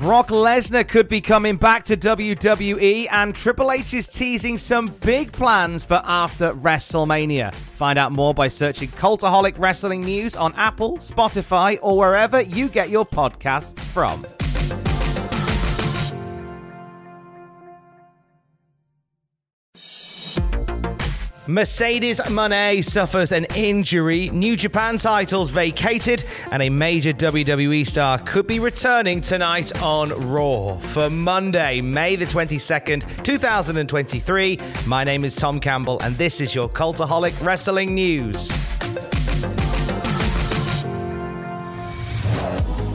Brock Lesnar could be coming back to WWE, and Triple H is teasing some big plans for after WrestleMania. Find out more by searching Cultaholic Wrestling News on Apple, Spotify, or wherever you get your podcasts from. Mercedes Moné suffers an injury, New Japan titles vacated, and a major WWE star could be returning tonight on Raw. For Monday, May the 22nd, 2023, my name is Tom Campbell, and this is your Cultaholic Wrestling News.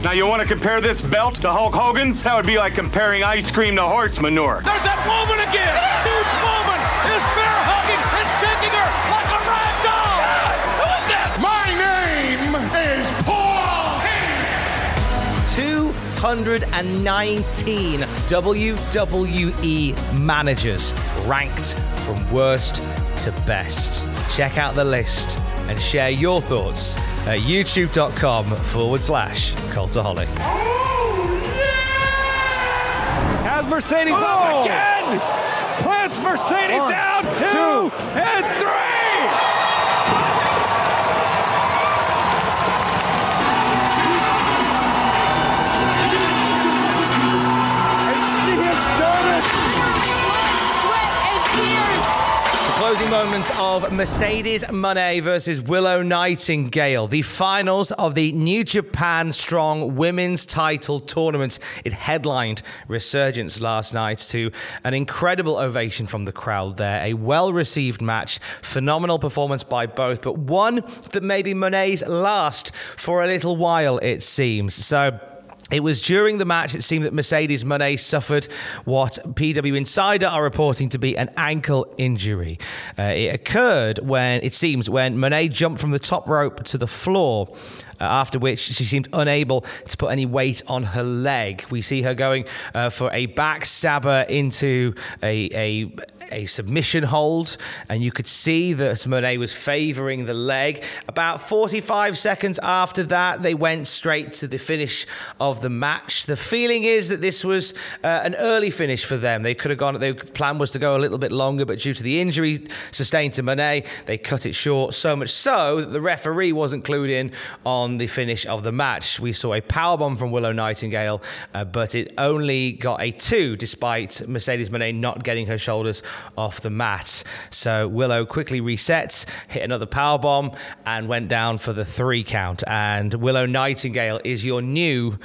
Now, you want to compare this belt to Hulk Hogan's? That would be like comparing ice cream to horse manure. There's that woman again! 119 WWE managers ranked from worst to best. Check out the list and share your thoughts at youtube.com forward slash cultaholic. Oh, yeah! Mercedes oh. up again! Plants Mercedes One, down two, two and three! Closing moments of Mercedes Moné versus Willow Nightingale, the finals of the New Japan Strong Women's Title Tournament. It headlined Resurgence last night to an incredible ovation from the crowd there. A well received match, phenomenal performance by both, but one that may be Moné's last for a little while, it seems. So, it was during the match, it seemed that Mercedes Moné suffered what PW Insider are reporting to be an ankle injury. Uh, it occurred when, it seems, when Moné jumped from the top rope to the floor. Uh, after which she seemed unable to put any weight on her leg. We see her going uh, for a backstabber into a, a a submission hold, and you could see that Moné was favouring the leg. About 45 seconds after that, they went straight to the finish of the match. The feeling is that this was uh, an early finish for them. They could have gone, their plan was to go a little bit longer, but due to the injury sustained to Moné, they cut it short, so much so that the referee wasn't clued in on the finish of the match. We saw a powerbomb from Willow Nightingale, uh, but it only got a two despite Mercedes Moné not getting her shoulders off the mat. So Willow quickly resets, hit another power bomb, and went down for the three count. And Willow Nightingale is your new.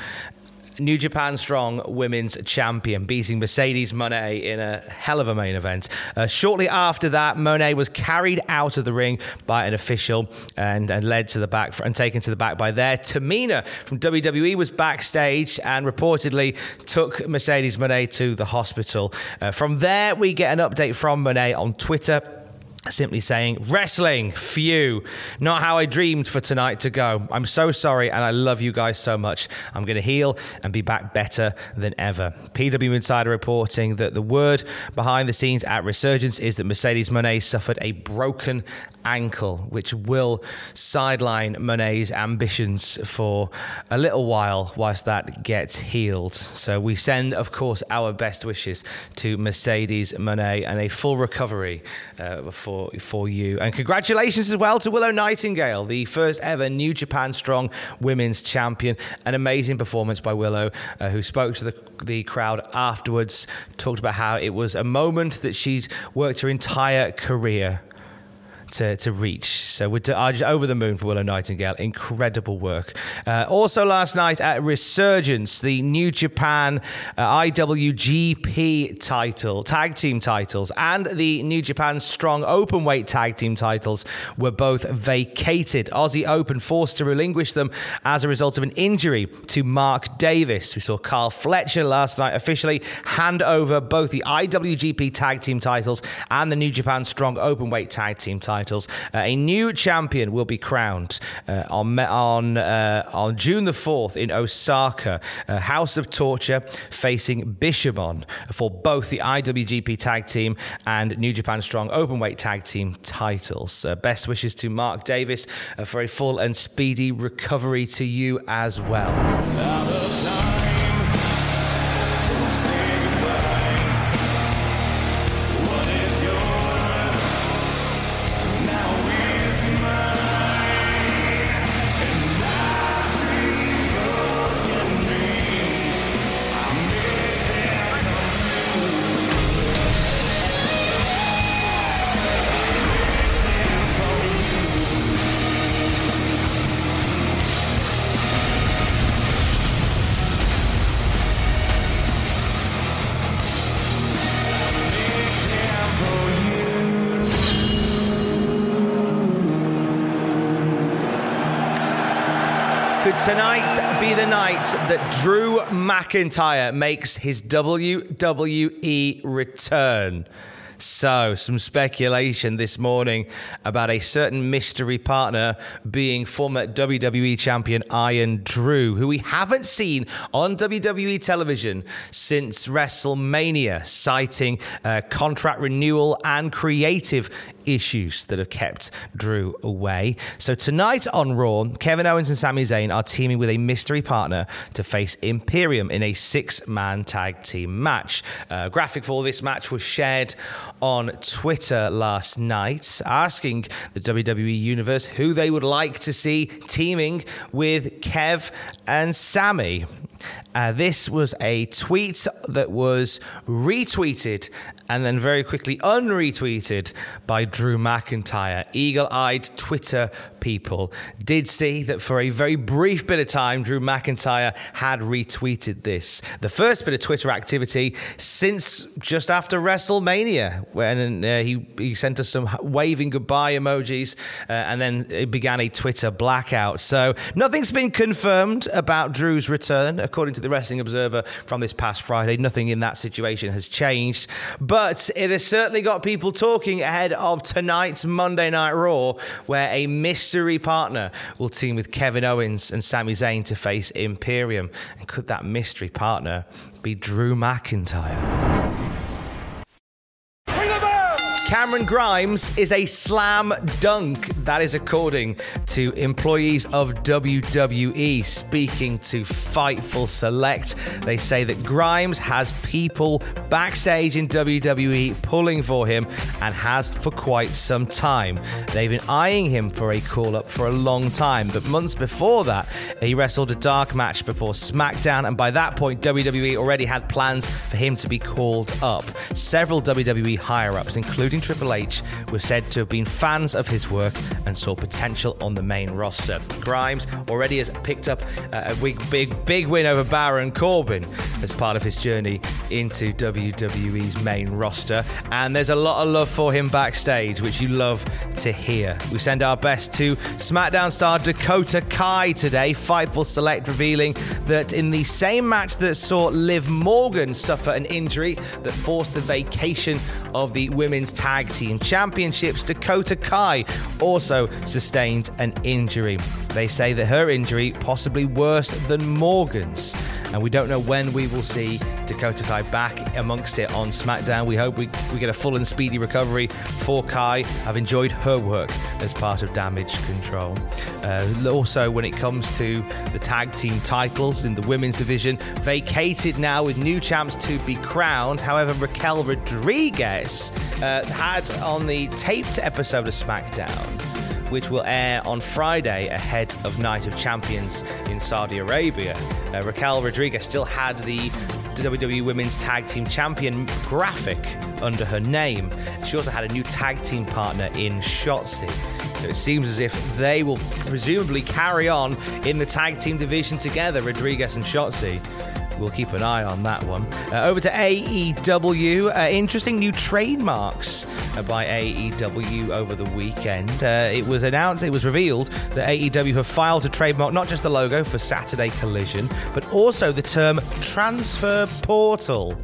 New Japan Strong Women's Champion, beating Mercedes Moné in a hell of a main event. Uh, shortly after that, Moné was carried out of the ring by an official and, and led to the back and taken to the back by there. Tamina from WWE was backstage and reportedly took Mercedes Moné to the hospital. Uh, from there, we get an update from Moné on Twitter simply saying, Wrestling, phew, not how I dreamed for tonight to go. I'm so sorry and I love you guys so much. I'm going to heal and be back better than ever. PW Insider reporting that the word behind the scenes at Resurgence is that Mercedes Moné suffered a broken ankle, which will sideline Moné's ambitions for a little while whilst that gets healed. So we send, of course, our best wishes to Mercedes Moné and a full recovery uh, for for you. And congratulations as well to Willow Nightingale, the first ever New Japan Strong Women's Champion. An amazing performance by Willow, uh, who spoke to the the crowd afterwards, talked about how it was a moment that she'd worked her entire career to, to reach. So we're to, just over the moon for Willow Nightingale. Incredible work. Uh, also last night at Resurgence, the New Japan uh, IWGP title, tag team titles, and the New Japan Strong Openweight tag team titles were both vacated. Aussie Open forced to relinquish them as a result of an injury to Mark Davis. We saw Kyle Fletcher last night officially hand over both the IWGP tag team titles and the New Japan Strong Openweight tag team titles. Uh, a new champion will be crowned uh, on on uh, on June the fourth in Osaka. Uh, House of Torture facing Bishamon for both the IWGP tag team and New Japan Strong Openweight tag team titles. Uh, best wishes to Mark Davis for a full and speedy recovery to you as well. Tonight be the night that Drew McIntyre makes his WWE return? So, some speculation this morning about a certain mystery partner being former WWE champion Iron Drew, who we haven't seen on WWE television since WrestleMania, citing uh, contract renewal and creative issues that have kept Drew away. So, tonight on Raw, Kevin Owens and Sami Zayn are teaming with a mystery partner to face Imperium in a six man tag team match. A graphic for this match was shared on Twitter last night, asking the WWE Universe who they would like to see teaming with Kev and Sami. Uh, this was a tweet that was retweeted and then very quickly unretweeted by Drew McIntyre. Eagle eyed Twitter people did see that for a very brief bit of time, Drew McIntyre had retweeted this. The first bit of Twitter activity since just after WrestleMania, when uh, he, he sent us some waving goodbye emojis, uh, and then it began a Twitter blackout. So nothing's been confirmed about Drew's return, according to the Wrestling Observer from this past Friday. Nothing in that situation has changed. But it has certainly got people talking ahead of tonight's Monday Night Raw, where a mystery partner will team with Kevin Owens and Sami Zayn to face Imperium. And could that mystery partner be Drew McIntyre? Cameron Grimes is a slam dunk. That is according to employees of WWE. Speaking to Fightful Select, they say that Grimes has people backstage in WWE pulling for him and has for quite some time. They've been eyeing him for a call up for a long time, but months before that, he wrestled a dark match before SmackDown, and by that point, WWE already had plans for him to be called up. Several WWE higher ups, including Triple H were said to have been fans of his work and saw potential on the main roster. Grimes already has picked up uh, a big, big, big win over Baron Corbin as part of his journey into WWE's main roster, and there's a lot of love for him backstage, which you love to hear. We send our best to SmackDown star Dakota Kai today. Fightful Select revealing that in the same match that saw Liv Morgan suffer an injury that forced the vacation of the women's tag Tag Team Championships, Dakota Kai also sustained an injury. They say that her injury possibly worse than Morgan's, and we don't know when we will see Dakota Kai back amongst it on SmackDown. We hope we, we get a full and speedy recovery for Kai. I've enjoyed her work as part of Damage Control. Uh, also, when it comes to the tag team titles in the women's division, vacated now with new champs to be crowned. However, Raquel Rodriguez uh, had on the taped episode of SmackDown which will air on Friday ahead of Night of Champions in Saudi Arabia. Uh, Raquel Rodriguez still had the WWE Women's Tag Team Champion graphic under her name. She also had a new tag team partner in Shotzi. So it seems as if they will presumably carry on in the tag team division together, Rodriguez and Shotzi. We'll keep an eye on that one. Uh, over to AEW. Uh, interesting new trademarks uh, by AEW over the weekend. Uh, it was announced, it was revealed that AEW have filed a trademark not just the logo for Saturday Collision, but also the term transfer portal.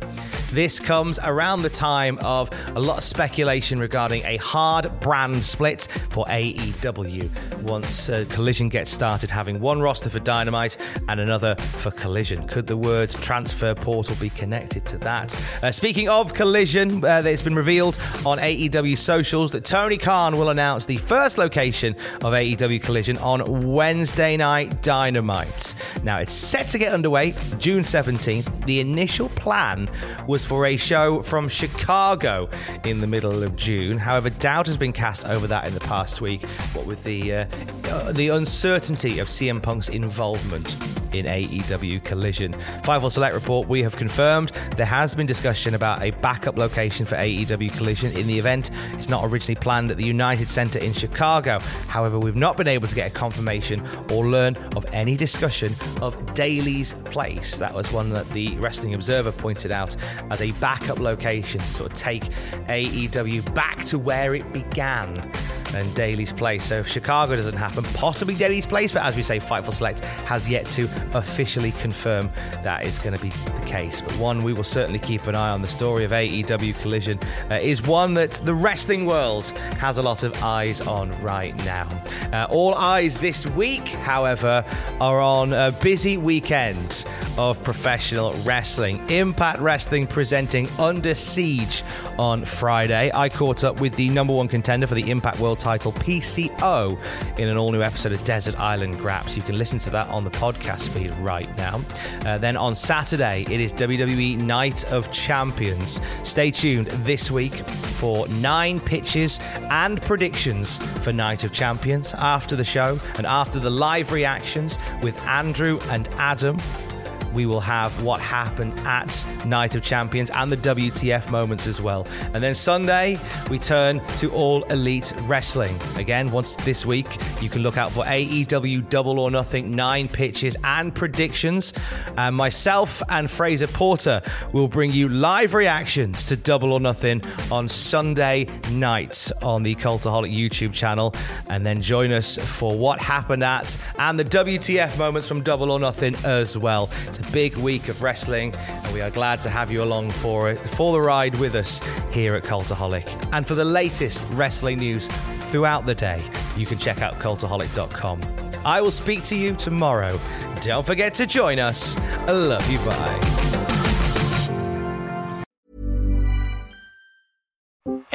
This comes around the time of a lot of speculation regarding a hard brand split for AEW once uh, Collision gets started, having one roster for Dynamite and another for Collision. Could the words transfer portal be connected to that? Uh, speaking of Collision, uh, it's been revealed on AEW socials that Tony Khan will announce the first location of AEW Collision on Wednesday night Dynamite. Now, it's set to get underway June 17th. The initial plan was for a show from Chicago in the middle of June. However, doubt has been cast over that in the past week, what with the uh, uh, the uncertainty of CM Punk's involvement in AEW Collision. Fightful Select report, we have confirmed there has been discussion about a backup location for AEW Collision in the event. It's not originally planned at the United Center in Chicago. However, we've not been able to get a confirmation or learn of any discussion of Daily's Place. That was one that the Wrestling Observer pointed out as a backup location to sort of take AEW back to where it began. And Daily's Place. So Chicago doesn't happen, possibly Daily's Place, but as we say, Fightful Select has yet to officially confirm that is going to be the case. But one we will certainly keep an eye on. The story of AEW Collision uh, is one that the wrestling world has a lot of eyes on right now. Uh, all eyes this week, however, are on a busy weekend of professional wrestling. Impact Wrestling presenting Under Siege on Friday. I caught up with the number one contender for the Impact World title, PCO, in an all new episode of Desert Island Graps. You can listen to that on the podcast feed right now. Uh, then on Saturday, it is WWE Night of Champions. Stay tuned this week for nine pitches and predictions for Night of Champions after the show and after the live reactions with Andrew and Adam we will have what happened at Night of Champions and the WTF moments as well. And then Sunday, we turn to All Elite Wrestling. Again, once this week, you can look out for AEW Double or Nothing, nine pitches and predictions. And myself and Fraser Porter will bring you live reactions to Double or Nothing on Sunday night on the Cultaholic YouTube channel. And then join us for what happened at and the WTF moments from Double or Nothing as well. A big week of wrestling, and we are glad to have you along for it, for the ride with us here at Cultaholic. And for the latest wrestling news throughout the day, you can check out cultaholic.com. I will speak to you tomorrow. Don't forget to join us. I love you. Bye.